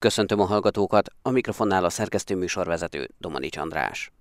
Köszöntöm a hallgatókat, a mikrofonnál a szerkesztő műsorvezető Domanics András.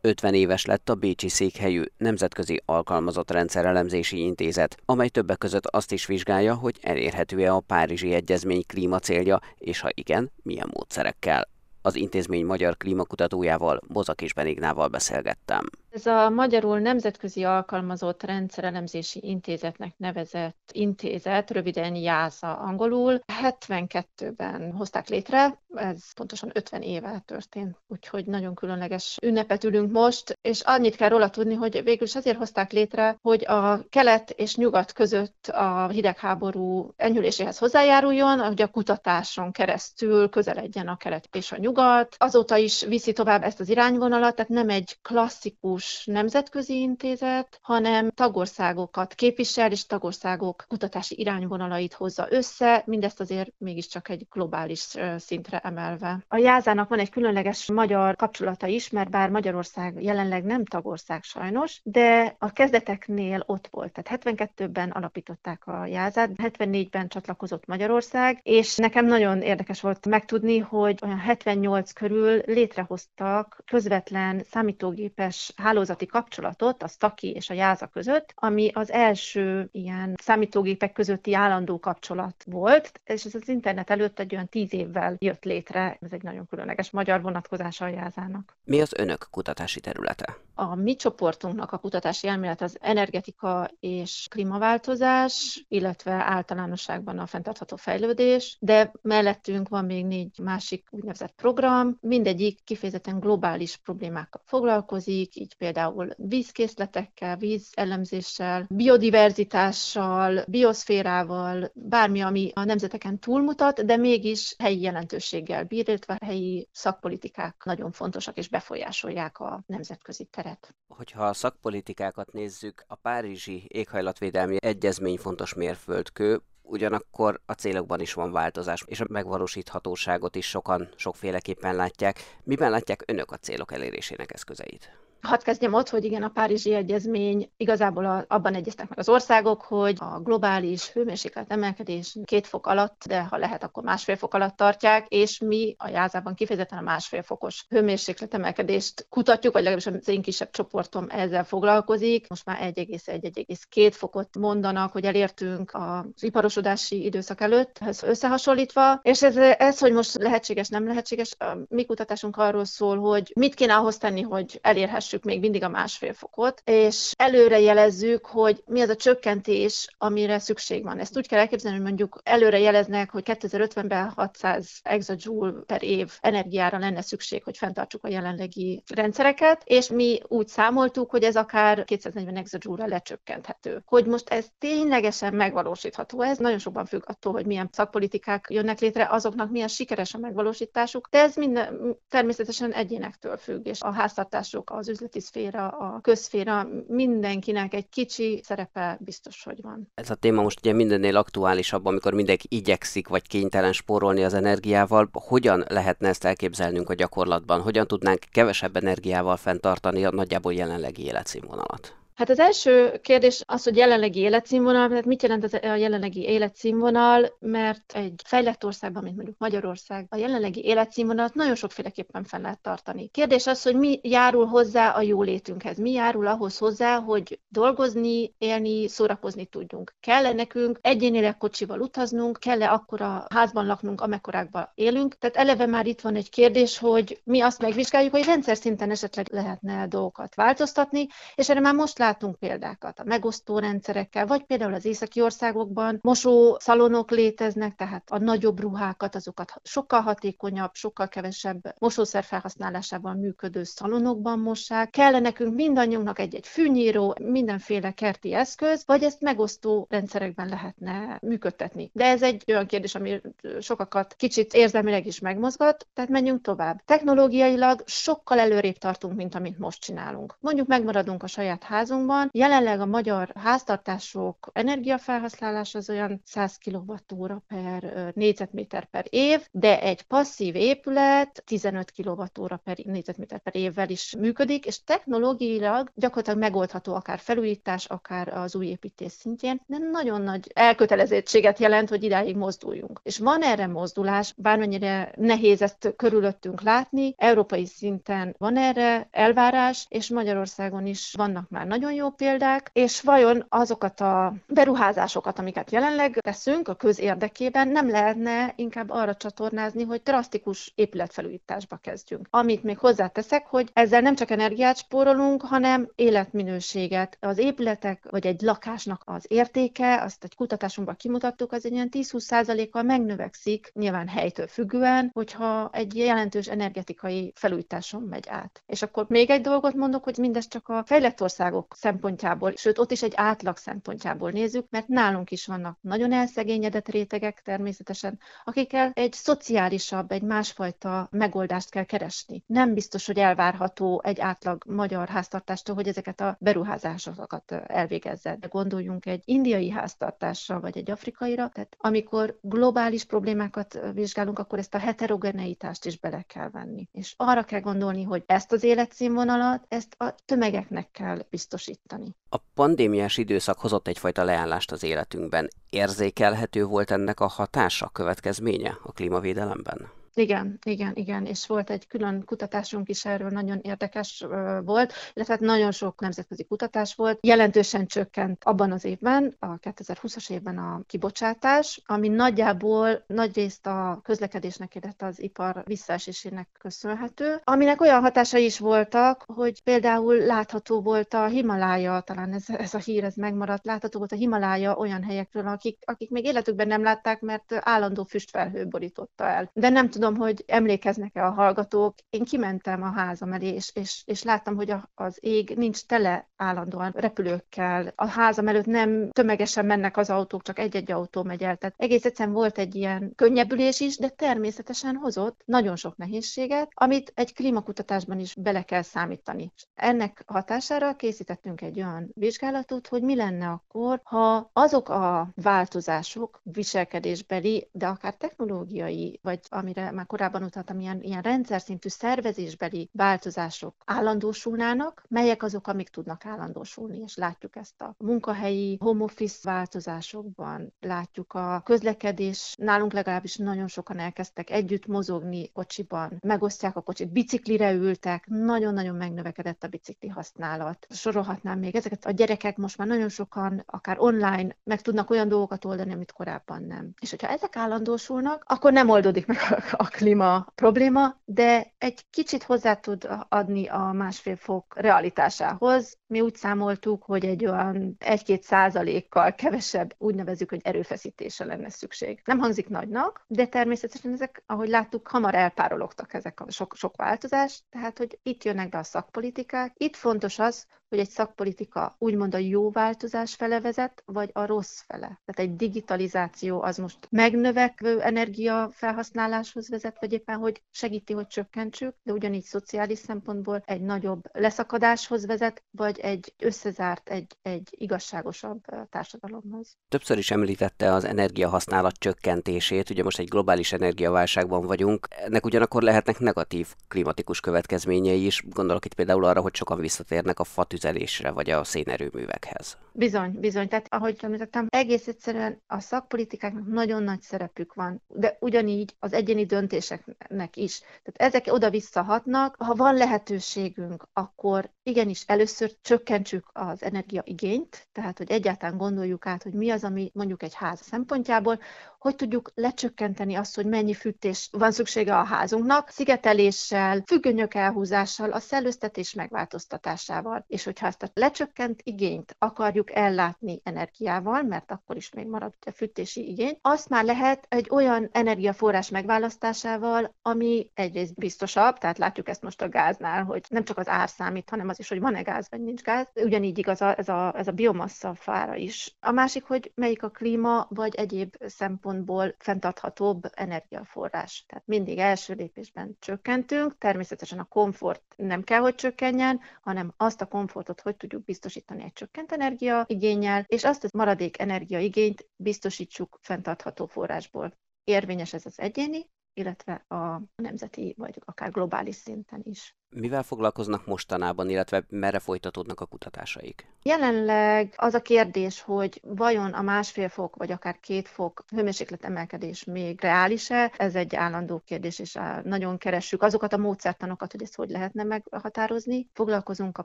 50 éves lett a Bécsi székhelyű Nemzetközi Alkalmazott Rendszerelemzési Intézet, amely többek között azt is vizsgálja, hogy elérhető-e a Párizsi Egyezmény klímacélja, és ha igen, milyen módszerekkel. Az intézmény magyar klímakutatójával, Bozakis Benignával beszélgettem. Ez a magyarul Nemzetközi Alkalmazott Rendszerelemzési Intézetnek nevezett intézet, röviden JÁSA angolul, 72-ben hozták létre, ez pontosan 50 éve történt, úgyhogy nagyon különleges ünnepet ülünk most, és annyit kell róla tudni, hogy végül is azért hozták létre, hogy a kelet és nyugat között a hidegháború enyhüléséhez hozzájáruljon, hogy a kutatáson keresztül közeledjen a kelet és a nyugat. Azóta is viszi tovább ezt az irányvonalat, tehát nem egy klasszikus nemzetközi intézet, hanem tagországokat képvisel, és tagországok kutatási irányvonalait hozza össze, mindezt azért mégiscsak egy globális szintre emelve. A Jázának van egy különleges magyar kapcsolata is, mert bár Magyarország jelenleg nem tagország sajnos, de a kezdeteknél ott volt. Tehát 72-ben alapították a Jázát, 74-ben csatlakozott Magyarország, és nekem nagyon érdekes volt megtudni, hogy olyan 78 körül létrehoztak közvetlen számítógépes hálózati kapcsolatot a Staki és a Jáza között, ami az első ilyen számítógépek közötti állandó kapcsolat volt, és ez az internet előtt egy olyan tíz évvel jött létre. Ez egy nagyon különleges magyar vonatkozása a Jázának. Mi az önök kutatási területe? A mi csoportunknak a kutatási elmélet az energetika és klímaváltozás, illetve általánosságban a fenntartható fejlődés, de mellettünk van még négy másik úgynevezett program, mindegyik kifejezetten globális problémákkal foglalkozik, így például vízkészletekkel, vízellemzéssel, biodiverzitással, bioszférával, bármi, ami a nemzeteken túlmutat, de mégis helyi jelentőséggel bír, illetve helyi szakpolitikák nagyon fontosak és befolyásolják a nemzetközi teret. Hogyha a szakpolitikákat nézzük, a Párizsi éghajlatvédelmi egyezmény fontos mérföldkő, ugyanakkor a célokban is van változás, és a megvalósíthatóságot is sokan sokféleképpen látják. Miben látják önök a célok elérésének eszközeit? Hadd kezdjem ott, hogy igen, a Párizsi Egyezmény igazából a, abban egyeztek meg az országok, hogy a globális hőmérséklet emelkedés két fok alatt, de ha lehet, akkor másfél fok alatt tartják, és mi a Jázában kifejezetten a másfél fokos hőmérséklet emelkedést kutatjuk, vagy legalábbis az én kisebb csoportom ezzel foglalkozik. Most már 1,1-1,2 fokot mondanak, hogy elértünk az iparosodási időszak előtt, ez összehasonlítva, és ez, ez, hogy most lehetséges, nem lehetséges, a mi kutatásunk arról szól, hogy mit kéne ahhoz tenni, hogy elérhessük keressük még mindig a másfél fokot, és előre jelezzük, hogy mi az a csökkentés, amire szükség van. Ezt úgy kell elképzelni, hogy mondjuk előre jeleznek, hogy 2050-ben 600 exajoule per év energiára lenne szükség, hogy fenntartsuk a jelenlegi rendszereket, és mi úgy számoltuk, hogy ez akár 240 exajoule-ra lecsökkenthető. Hogy most ez ténylegesen megvalósítható, ez nagyon sokban függ attól, hogy milyen szakpolitikák jönnek létre, azoknak milyen sikeres a megvalósításuk, de ez minden természetesen egyénektől függ, és a háztartások, az üzleti szféra, a közszféra, mindenkinek egy kicsi szerepe biztos, hogy van. Ez a téma most ugye mindennél aktuálisabb, amikor mindenki igyekszik vagy kénytelen spórolni az energiával. Hogyan lehetne ezt elképzelnünk a gyakorlatban? Hogyan tudnánk kevesebb energiával fenntartani a nagyjából jelenlegi életszínvonalat? Hát az első kérdés az, hogy jelenlegi életszínvonal, tehát mit jelent a jelenlegi életszínvonal, mert egy fejlett országban, mint mondjuk Magyarország, a jelenlegi életszínvonalat nagyon sokféleképpen fel lehet tartani. Kérdés az, hogy mi járul hozzá a jólétünkhez, mi járul ahhoz hozzá, hogy dolgozni, élni, szórakozni tudjunk. Kell-e nekünk egyénileg kocsival utaznunk, kell-e akkora házban laknunk, amekkorákban élünk. Tehát eleve már itt van egy kérdés, hogy mi azt megvizsgáljuk, hogy rendszer szinten esetleg lehetne dolgokat változtatni, és erre már most látunk példákat a megosztó rendszerekkel, vagy például az északi országokban mosó szalonok léteznek, tehát a nagyobb ruhákat, azokat sokkal hatékonyabb, sokkal kevesebb mosószer felhasználásával működő szalonokban mossák. Kell nekünk mindannyiunknak egy-egy fűnyíró, mindenféle kerti eszköz, vagy ezt megosztó rendszerekben lehetne működtetni. De ez egy olyan kérdés, ami sokakat kicsit érzelmileg is megmozgat, tehát menjünk tovább. Technológiailag sokkal előrébb tartunk, mint amit most csinálunk. Mondjuk megmaradunk a saját házunk, országunkban. Jelenleg a magyar háztartások energiafelhasználás az olyan 100 kWh per négyzetméter per év, de egy passzív épület 15 kWh per négyzetméter per évvel is működik, és technológiailag gyakorlatilag megoldható akár felújítás, akár az új építés szintjén, de nagyon nagy elkötelezettséget jelent, hogy idáig mozduljunk. És van erre mozdulás, bármennyire nehéz ezt körülöttünk látni, európai szinten van erre elvárás, és Magyarországon is vannak már nagyon jó példák, és vajon azokat a beruházásokat, amiket jelenleg teszünk a közérdekében, nem lehetne inkább arra csatornázni, hogy drasztikus épületfelújításba kezdjünk. Amit még hozzáteszek, hogy ezzel nem csak energiát spórolunk, hanem életminőséget. Az épületek vagy egy lakásnak az értéke, azt egy kutatásunkban kimutattuk, az egy ilyen 10-20%-kal megnövekszik, nyilván helytől függően, hogyha egy jelentős energetikai felújításon megy át. És akkor még egy dolgot mondok, hogy mindez csak a fejlett országok szempontjából, sőt ott is egy átlag szempontjából nézzük, mert nálunk is vannak nagyon elszegényedett rétegek természetesen, akikkel egy szociálisabb, egy másfajta megoldást kell keresni. Nem biztos, hogy elvárható egy átlag magyar háztartástól, hogy ezeket a beruházásokat elvégezze. De gondoljunk egy indiai háztartásra, vagy egy afrikaira, tehát amikor globális problémákat vizsgálunk, akkor ezt a heterogeneitást is bele kell venni. És arra kell gondolni, hogy ezt az életszínvonalat, ezt a tömegeknek kell biztosítani. A pandémiás időszak hozott egyfajta leállást az életünkben. Érzékelhető volt ennek a hatása, következménye a klímavédelemben? Igen, igen, igen, és volt egy külön kutatásunk is erről, nagyon érdekes volt, illetve hát nagyon sok nemzetközi kutatás volt. Jelentősen csökkent abban az évben, a 2020-as évben a kibocsátás, ami nagyjából nagyrészt a közlekedésnek, illetve az ipar visszaesésének köszönhető, aminek olyan hatásai is voltak, hogy például látható volt a Himalája, talán ez, ez a hír ez megmaradt, látható volt a Himalája olyan helyekről, akik, akik még életükben nem látták, mert állandó füstfelhő borította el. De nem tudom, tudom, hogy emlékeznek-e a hallgatók, én kimentem a házam elé, és, és, és láttam, hogy a, az ég nincs tele állandóan repülőkkel. A házam előtt nem tömegesen mennek az autók, csak egy-egy autó megy el. Tehát egész egyszerűen volt egy ilyen könnyebbülés is, de természetesen hozott nagyon sok nehézséget, amit egy klímakutatásban is bele kell számítani. Ennek hatására készítettünk egy olyan vizsgálatot, hogy mi lenne akkor, ha azok a változások viselkedésbeli, de akár technológiai, vagy amire már korábban utaltam, ilyen, ilyen rendszer szintű szervezésbeli változások állandósulnának, melyek azok, amik tudnak állandósulni, és látjuk ezt a munkahelyi home office változásokban, látjuk a közlekedés, nálunk legalábbis nagyon sokan elkezdtek együtt mozogni kocsiban, megosztják a kocsit, biciklire ültek, nagyon-nagyon megnövekedett a bicikli használat. Sorolhatnám még ezeket. A gyerekek most már nagyon sokan, akár online meg tudnak olyan dolgokat oldani, amit korábban nem. És hogyha ezek állandósulnak, akkor nem oldódik meg a klíma probléma, de egy kicsit hozzá tud adni a másfél fok realitásához. Mi úgy számoltuk, hogy egy olyan 1-2 százalékkal kevesebb, úgy nevezük, hogy erőfeszítése lenne szükség. Nem hangzik nagynak, de természetesen ezek, ahogy láttuk, hamar elpárologtak ezek a sok, sok változás, tehát hogy itt jönnek be a szakpolitikák. Itt fontos az, hogy egy szakpolitika úgymond a jó változás fele vezet, vagy a rossz fele. Tehát egy digitalizáció az most megnövekvő energiafelhasználáshoz vezet, vagy éppen hogy segíti, hogy csökkentsük, de ugyanígy szociális szempontból egy nagyobb leszakadáshoz vezet, vagy egy összezárt, egy, egy igazságosabb társadalomhoz. Többször is említette az energiahasználat csökkentését, ugye most egy globális energiaválságban vagyunk, ennek ugyanakkor lehetnek negatív klimatikus következményei is, gondolok itt például arra, hogy sokan visszatérnek a fatüzelésre vagy a szénerőművekhez. Bizony, bizony. Tehát ahogy említettem, egész egyszerűen a szakpolitikáknak nagyon nagy szerepük van, de ugyanígy az egyéni döntéseknek is. Tehát ezek oda-vissza hatnak. Ha van lehetőségünk, akkor igenis először csökkentsük az energiaigényt, tehát hogy egyáltalán gondoljuk át, hogy mi az, ami mondjuk egy ház szempontjából, hogy tudjuk lecsökkenteni azt, hogy mennyi fűtés van szüksége a házunknak, szigeteléssel, függönyök elhúzással, a szellőztetés megváltoztatásával. És hogyha ezt a lecsökkent igényt akarjuk ellátni energiával, mert akkor is még marad a fűtési igény, azt már lehet egy olyan energiaforrás megválasztásával, ami egyrészt biztosabb, tehát látjuk ezt most a gáznál, hogy nem csak az ár számít, hanem az is, hogy van-e gáz, vagy nincs gáz. Ugyanígy igaz a, ez, a, ez a biomassa fára is. A másik, hogy melyik a klíma, vagy egyéb szempont szempontból fenntarthatóbb energiaforrás. Tehát mindig első lépésben csökkentünk, természetesen a komfort nem kell, hogy csökkenjen, hanem azt a komfortot hogy tudjuk biztosítani egy csökkent energiaigényel, és azt a maradék energiaigényt biztosítsuk fenntartható forrásból. Érvényes ez az egyéni, illetve a nemzeti vagy akár globális szinten is. Mivel foglalkoznak mostanában, illetve merre folytatódnak a kutatásaik? Jelenleg az a kérdés, hogy vajon a másfél fok vagy akár két fok hőmérséklet emelkedés még reális-e, ez egy állandó kérdés, és nagyon keressük azokat a módszertanokat, hogy ezt hogy lehetne meghatározni. Foglalkozunk a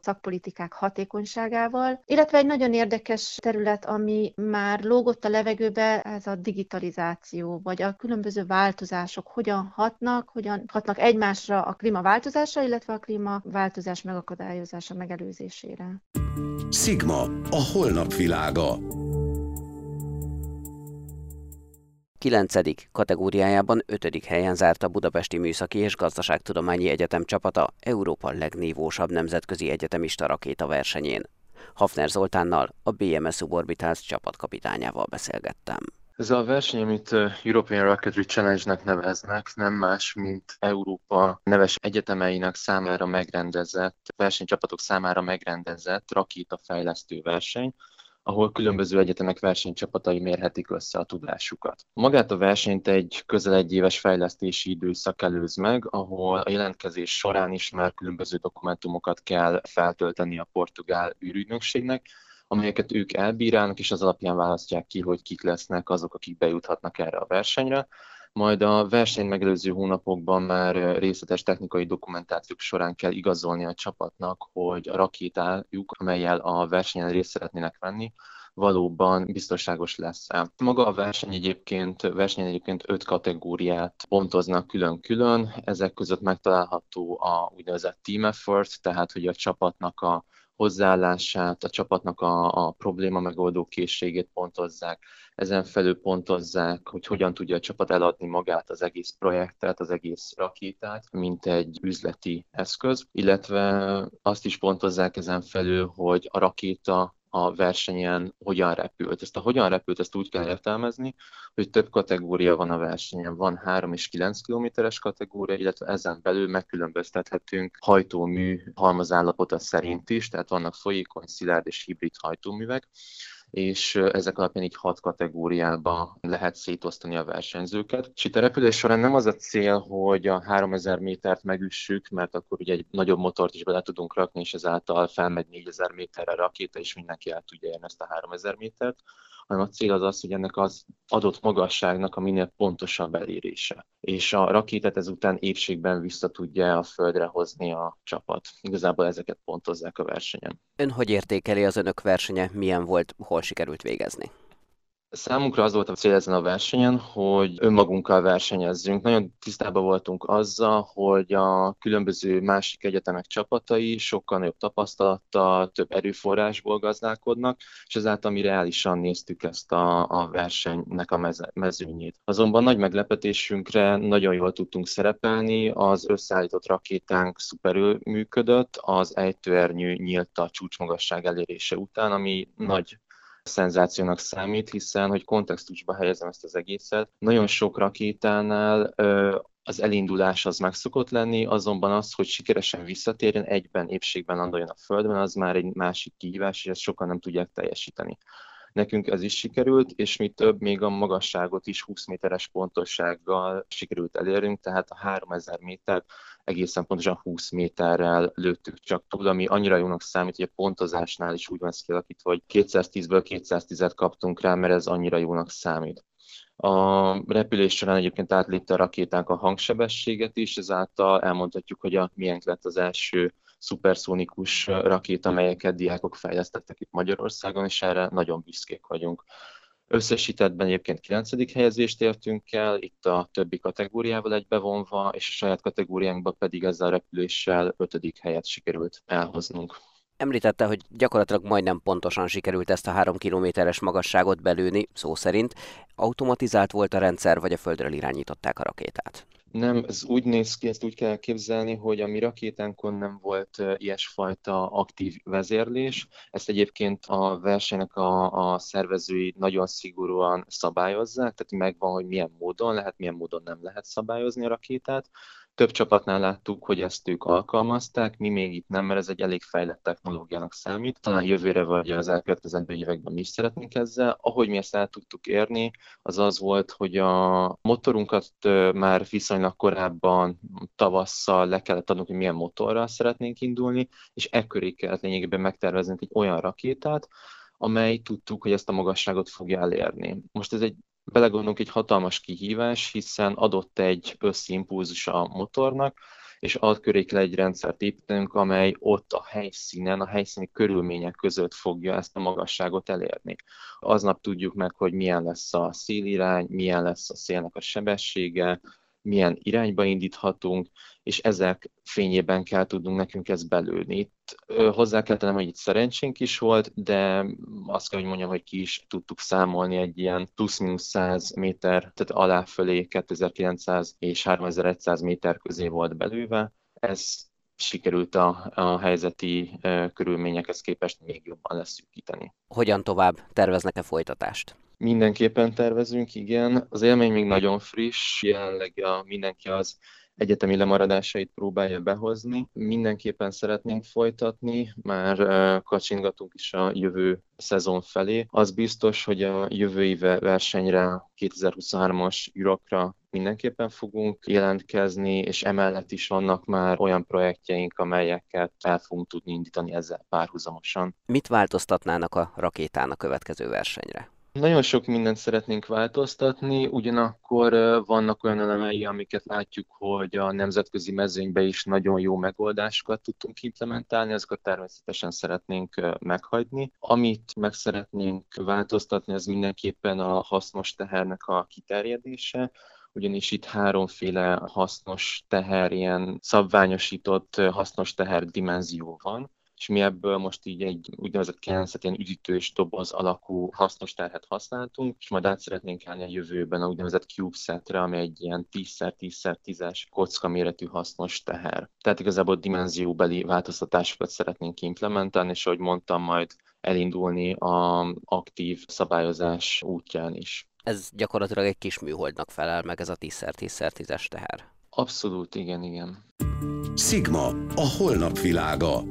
szakpolitikák hatékonyságával, illetve egy nagyon érdekes terület, ami már lógott a levegőbe, ez a digitalizáció, vagy a különböző változások hogyan hatnak, hogyan hatnak egymásra a klímaváltozásra, illetve a klímaváltozás megakadályozása megelőzésére. Sigma, a holnap világa. 9. kategóriájában 5. helyen zárt a Budapesti Műszaki és Gazdaságtudományi Egyetem csapata Európa legnívósabb nemzetközi egyetemista rakéta versenyén. Hafner Zoltánnal, a BMS Suborbitals csapatkapitányával beszélgettem. Ez a verseny, amit European Rocketry Challenge-nek neveznek, nem más, mint Európa neves egyetemeinek számára megrendezett, versenycsapatok számára megrendezett rakétafejlesztő verseny, ahol különböző egyetemek versenycsapatai mérhetik össze a tudásukat. Magát a versenyt egy közel egy éves fejlesztési időszak előz meg, ahol a jelentkezés során is már különböző dokumentumokat kell feltölteni a portugál űrügynökségnek, amelyeket ők elbírálnak, és az alapján választják ki, hogy kik lesznek azok, akik bejuthatnak erre a versenyre. Majd a verseny megelőző hónapokban már részletes technikai dokumentációk során kell igazolni a csapatnak, hogy a rakétájuk, amelyel a versenyen részt szeretnének venni, valóban biztonságos lesz -e. Maga a verseny egyébként, versenyen egyébként öt kategóriát pontoznak külön-külön, ezek között megtalálható a úgynevezett team effort, tehát hogy a csapatnak a hozzáállását, a csapatnak a, a probléma megoldó készségét pontozzák, ezen felül pontozzák, hogy hogyan tudja a csapat eladni magát az egész projektet, az egész rakétát, mint egy üzleti eszköz, illetve azt is pontozzák ezen felül, hogy a rakéta a versenyen hogyan repült. Ezt a hogyan repült, ezt úgy kell értelmezni, hogy több kategória van a versenyen. Van 3 és 9 kilométeres kategória, illetve ezen belül megkülönböztethetünk hajtómű halmazállapota szerint is, tehát vannak folyékony, szilárd és hibrid hajtóművek és ezek alapján így hat kategóriába lehet szétosztani a versenyzőket. És itt a repülés során nem az a cél, hogy a 3000 métert megüssük, mert akkor ugye egy nagyobb motort is bele tudunk rakni, és ezáltal felmegy 4000 méterre a rakéta, és mindenki el tudja érni ezt a 3000 métert, hanem a cél az az, hogy ennek az adott magasságnak a minél pontosabb elérése. És a rakétát ezután épségben vissza tudja a földre hozni a csapat. Igazából ezeket pontozzák a versenyen. Ön hogy értékeli az önök versenye, milyen volt, hol sikerült végezni? Számunkra az volt a cél ezen a versenyen, hogy önmagunkkal versenyezzünk. Nagyon tisztában voltunk azzal, hogy a különböző másik egyetemek csapatai sokkal nagyobb tapasztalattal, több erőforrásból gazdálkodnak, és ezáltal mi reálisan néztük ezt a, a versenynek a mezőnyét. Azonban nagy meglepetésünkre nagyon jól tudtunk szerepelni, az összeállított rakétánk szuperül működött, az ejtőernyő nyílt a csúcsmagasság elérése után, ami nagy szenzációnak számít, hiszen, hogy kontextusba helyezem ezt az egészet, nagyon sok rakétánál az elindulás az meg szokott lenni, azonban az, hogy sikeresen visszatérjen, egyben, épségben landoljon a Földben, az már egy másik kihívás, és ezt sokan nem tudják teljesíteni. Nekünk ez is sikerült, és mi több, még a magasságot is 20 méteres pontossággal sikerült elérnünk, tehát a 3000 méter egészen pontosan 20 méterrel lőttük csak túl, ami annyira jónak számít, hogy a pontozásnál is úgy van kialakítva, hogy 210-ből 210-et kaptunk rá, mert ez annyira jónak számít. A repülés során egyébként átlépte a rakétánk a hangsebességet is, ezáltal elmondhatjuk, hogy a miénk lett az első szuperszónikus rakéta, amelyeket diákok fejlesztettek itt Magyarországon, és erre nagyon büszkék vagyunk. Összesítettben egyébként 9. helyezést értünk el, itt a többi kategóriával egybevonva, és a saját kategóriánkba pedig ezzel a repüléssel 5. helyet sikerült elhoznunk. Említette, hogy gyakorlatilag majdnem pontosan sikerült ezt a három kilométeres magasságot belőni, szó szerint. Automatizált volt a rendszer, vagy a földről irányították a rakétát? Nem, ez úgy néz ki, ezt úgy kell képzelni, hogy a mi rakétánkon nem volt ilyesfajta aktív vezérlés. Ezt egyébként a versenynek a, a szervezői nagyon szigorúan szabályozzák, tehát megvan, hogy milyen módon lehet, milyen módon nem lehet szabályozni a rakétát. Több csapatnál láttuk, hogy ezt ők alkalmazták, mi még itt nem, mert ez egy elég fejlett technológiának számít. Talán jövőre vagy az elkövetkezendő években is szeretnénk ezzel. Ahogy mi ezt el tudtuk érni, az az volt, hogy a motorunkat már viszonylag korábban tavasszal le kellett adnunk, hogy milyen motorral szeretnénk indulni, és ekköré kellett lényegében megterveznünk egy olyan rakétát, amely tudtuk, hogy ezt a magasságot fogja elérni. Most ez egy belegondolunk egy hatalmas kihívás, hiszen adott egy összimpulzus a motornak, és köré kell egy rendszert építenünk, amely ott a helyszínen, a helyszíni körülmények között fogja ezt a magasságot elérni. Aznap tudjuk meg, hogy milyen lesz a szélirány, milyen lesz a szélnek a sebessége, milyen irányba indíthatunk, és ezek fényében kell tudnunk nekünk ezt belülni. Itt hozzá kell tennem, hogy itt szerencsénk is volt, de azt kell, hogy mondjam, hogy ki is tudtuk számolni egy ilyen plusz-minusz 100 méter, tehát alá-fölé 2900 és 3100 méter közé volt belőve. Ez sikerült a, a helyzeti e, körülményekhez képest még jobban leszűkíteni. Hogyan tovább? Terveznek-e folytatást? Mindenképpen tervezünk, igen. Az élmény még nagyon friss, jelenleg a, mindenki az egyetemi lemaradásait próbálja behozni. Mindenképpen szeretnénk folytatni, már kacsingatunk is a jövő szezon felé. Az biztos, hogy a jövő éve versenyre, 2023-as ürokra mindenképpen fogunk jelentkezni, és emellett is vannak már olyan projektjeink, amelyeket el fogunk tudni indítani ezzel párhuzamosan. Mit változtatnának a rakétán a következő versenyre? Nagyon sok mindent szeretnénk változtatni, ugyanakkor vannak olyan elemei, amiket látjuk, hogy a nemzetközi mezőnybe is nagyon jó megoldásokat tudtunk implementálni, azokat természetesen szeretnénk meghagyni. Amit meg szeretnénk változtatni, az mindenképpen a hasznos tehernek a kiterjedése, ugyanis itt háromféle hasznos teher, ilyen szabványosított hasznos teher dimenzió van és mi ebből most így egy úgynevezett kenencet, ilyen üdítős doboz alakú hasznos terhet használtunk, és majd át szeretnénk állni a jövőben a úgynevezett CubeSetre, ami egy ilyen 10x10x10-es kocka méretű hasznos teher. Tehát igazából dimenzióbeli változtatásokat szeretnénk implementálni, és ahogy mondtam, majd elindulni a aktív szabályozás útján is. Ez gyakorlatilag egy kis műholdnak felel meg ez a 10x10x10-es teher. Abszolút, igen, igen. Sigma, a holnap világa.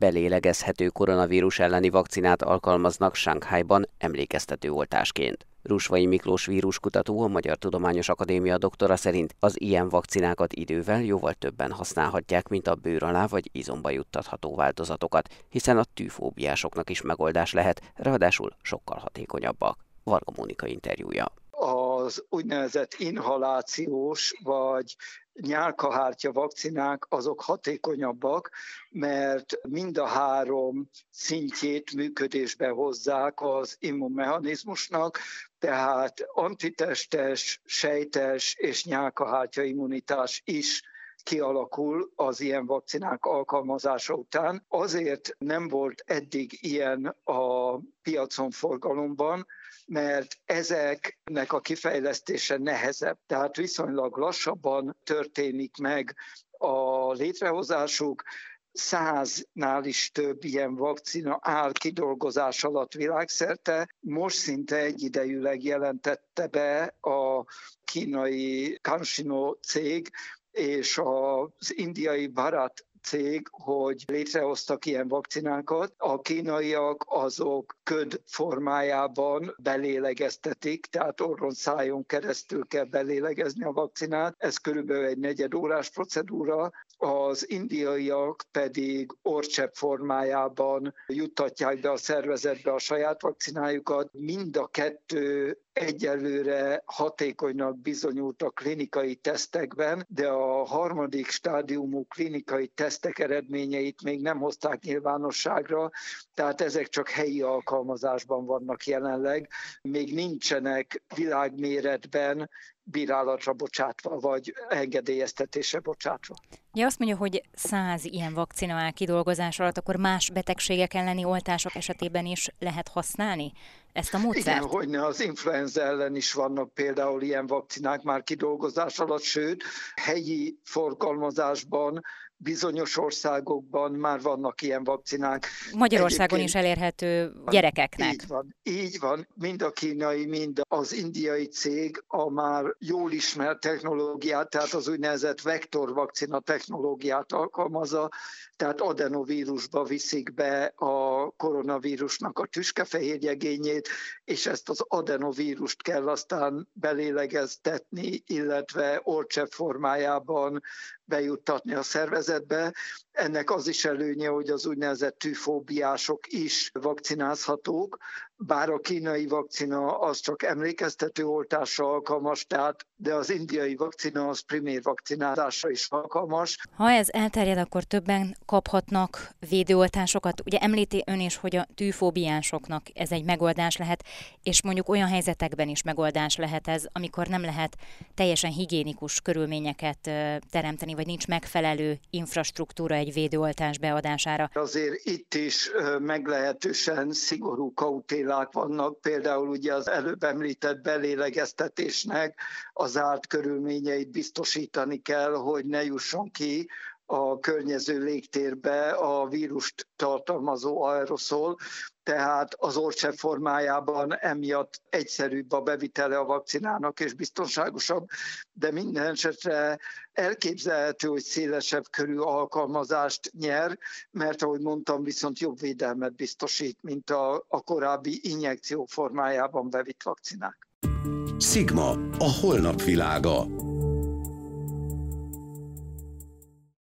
Belélegezhető koronavírus elleni vakcinát alkalmaznak Shanghaiban emlékeztető oltásként. Rusvai Miklós víruskutató, a Magyar Tudományos Akadémia doktora szerint az ilyen vakcinákat idővel jóval többen használhatják, mint a bőr alá vagy izomba juttatható változatokat, hiszen a tűfóbiásoknak is megoldás lehet, ráadásul sokkal hatékonyabbak. Varga Mónika interjúja az úgynevezett inhalációs vagy nyálkahártya vakcinák azok hatékonyabbak, mert mind a három szintjét működésbe hozzák az immunmechanizmusnak, tehát antitestes, sejtes és nyálkahártya immunitás is kialakul az ilyen vakcinák alkalmazása után. Azért nem volt eddig ilyen a piacon forgalomban, mert ezeknek a kifejlesztése nehezebb, tehát viszonylag lassabban történik meg a létrehozásuk, száznál is több ilyen vakcina áll kidolgozás alatt világszerte. Most szinte egyidejűleg jelentette be a kínai Kanshino cég és az indiai Bharat cég, hogy létrehoztak ilyen vakcinákat. A kínaiak azok köd formájában belélegeztetik, tehát orron szájon keresztül kell belélegezni a vakcinát. Ez körülbelül egy negyed órás procedúra, az indiaiak pedig orcsepp formájában juttatják be a szervezetbe a saját vakcinájukat. Mind a kettő egyelőre hatékonynak bizonyult a klinikai tesztekben, de a harmadik stádiumú klinikai tesztek eredményeit még nem hozták nyilvánosságra, tehát ezek csak helyi alkalmazásban vannak jelenleg. Még nincsenek világméretben bírálatra bocsátva, vagy engedélyeztetésre bocsátva. Ja, azt mondja, hogy száz ilyen vakcina áll kidolgozás alatt, akkor más betegségek elleni oltások esetében is lehet használni ezt a módszert? Igen, hogyne az influenza ellen is vannak például ilyen vakcinák már kidolgozás alatt, sőt, helyi forgalmazásban bizonyos országokban már vannak ilyen vakcinák. Magyarországon Egyébként, is elérhető gyerekeknek. Így van, így van. Mind a kínai, mind az indiai cég a már jól ismert technológiát, tehát az úgynevezett vektorvakcina technológiát alkalmazza, tehát adenovírusba viszik be a koronavírusnak a tüskefehérjegényét, és ezt az adenovírust kell aztán belélegeztetni, illetve orcsepp formájában bejuttatni a szervezetbe. Ennek az is előnye, hogy az úgynevezett tűfóbiások is vakcinázhatók, bár a kínai vakcina az csak emlékeztető oltásra alkalmas, tehát, de az indiai vakcina az primér vakcinálásra is alkalmas. Ha ez elterjed, akkor többen kaphatnak védőoltásokat. Ugye említi ön is, hogy a tűfóbiásoknak ez egy megoldás lehet, és mondjuk olyan helyzetekben is megoldás lehet ez, amikor nem lehet teljesen higiénikus körülményeket teremteni, vagy nincs megfelelő infrastruktúra egy védőoltás beadására. Azért itt is meglehetősen szigorú kautélák vannak, például ugye az előbb említett belélegeztetésnek az árt körülményeit biztosítani kell, hogy ne jusson ki a környező légtérbe a vírust tartalmazó aeroszol, tehát az orcsepp formájában emiatt egyszerűbb a bevitele a vakcinának és biztonságosabb, de minden esetre elképzelhető, hogy szélesebb körű alkalmazást nyer, mert ahogy mondtam, viszont jobb védelmet biztosít, mint a, a korábbi injekció formájában bevitt vakcinák. Sigma, a holnap világa.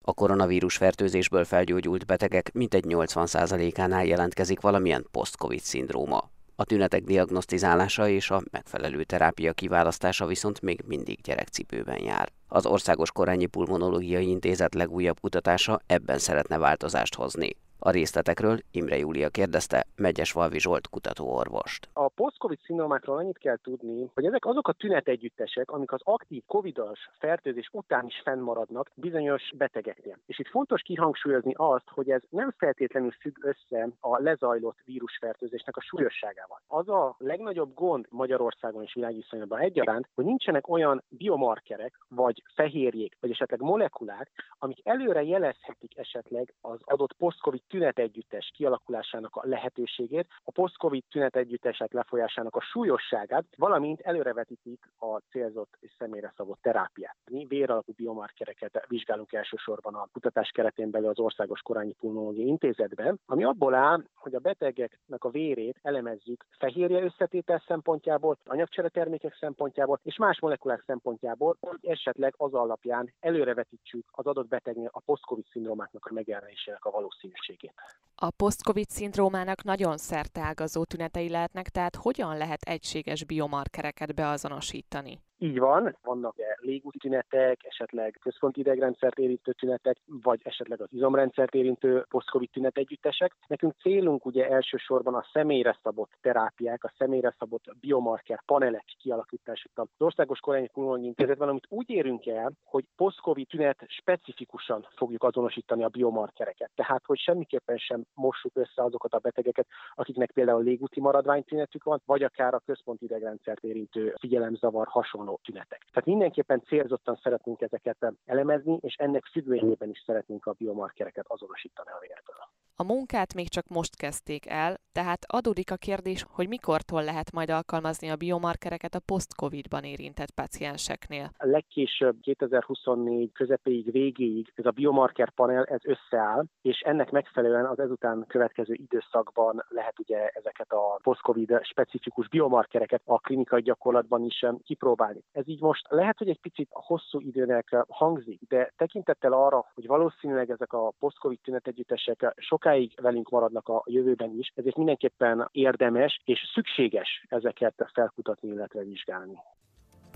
A koronavírus fertőzésből felgyógyult betegek mintegy 80%-ánál jelentkezik valamilyen post-covid szindróma. A tünetek diagnosztizálása és a megfelelő terápia kiválasztása viszont még mindig gyerekcipőben jár. Az Országos Korányi Pulmonológiai Intézet legújabb kutatása ebben szeretne változást hozni. A részletekről Imre Júlia kérdezte Megyes Valvi Zsolt kutatóorvost. A post-covid szindrómákról annyit kell tudni, hogy ezek azok a tünetegyüttesek, amik az aktív covidos fertőzés után is fennmaradnak bizonyos betegeknél. És itt fontos kihangsúlyozni azt, hogy ez nem feltétlenül függ össze a lezajlott vírusfertőzésnek a súlyosságával. Az a legnagyobb gond Magyarországon és világviszonylatban egyaránt, hogy nincsenek olyan biomarkerek, vagy fehérjék, vagy esetleg molekulák, amik előre jelezhetik esetleg az adott post-covid tünetegyüttes kialakulásának a lehetőségét, a post-covid tünetegyüttesek lefolyásának a súlyosságát, valamint előrevetítik a célzott és személyre szabott terápiát. Mi véralapú biomarkereket vizsgálunk elsősorban a kutatás keretén belül az Országos Korányi Pulmonológiai Intézetben, ami abból áll, hogy a betegeknek a vérét elemezzük fehérje összetétel szempontjából, anyagcsere termékek szempontjából és más molekulák szempontjából, hogy esetleg az alapján előrevetítsük az adott betegnél a post-covid szindrómáknak a megjelenésének a valószínűségét segít. A post-covid szindrómának nagyon szerteágazó tünetei lehetnek, tehát hogyan lehet egységes biomarkereket beazonosítani? Így van, vannak légúti tünetek, esetleg központi idegrendszert érintő tünetek, vagy esetleg az izomrendszert érintő post-covid tünet együttesek. Nekünk célunk ugye elsősorban a személyre szabott terápiák, a személyre szabott biomarker panelek kialakítása. Az Országos Korányi Pulmonyi Intézetben, amit úgy érünk el, hogy post-covid tünet specifikusan fogjuk azonosítani a biomarkereket. Tehát, hogy semmiképpen sem mossuk össze azokat a betegeket, akiknek például légúti maradványtünetük van, vagy akár a központi idegrendszert érintő figyelemzavar hasonló hasonló tünetek. Tehát mindenképpen célzottan szeretnénk ezeket elemezni, és ennek függvényében is szeretnénk a biomarkereket azonosítani a vérből. A munkát még csak most kezdték el, tehát adódik a kérdés, hogy mikortól lehet majd alkalmazni a biomarkereket a post-covid-ban érintett pacienseknél. A legkésőbb 2024 közepéig, végéig ez a biomarker panel ez összeáll, és ennek megfelelően az ezután következő időszakban lehet ugye ezeket a post-covid specifikus biomarkereket a klinikai gyakorlatban is kipróbálni. Ez így most lehet, hogy egy picit hosszú időnek hangzik, de tekintettel arra, hogy valószínűleg ezek a post-covid tünetegyüttesek sokáig velünk maradnak a jövőben is, ezért mindenképpen érdemes és szükséges ezeket felkutatni, illetve vizsgálni.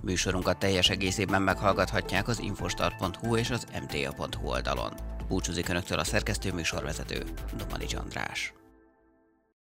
Műsorunkat teljes egészében meghallgathatják az infostar.hu és az mta.hu oldalon. Búcsúzik Önöktől a szerkesztő műsorvezető, Domanics András.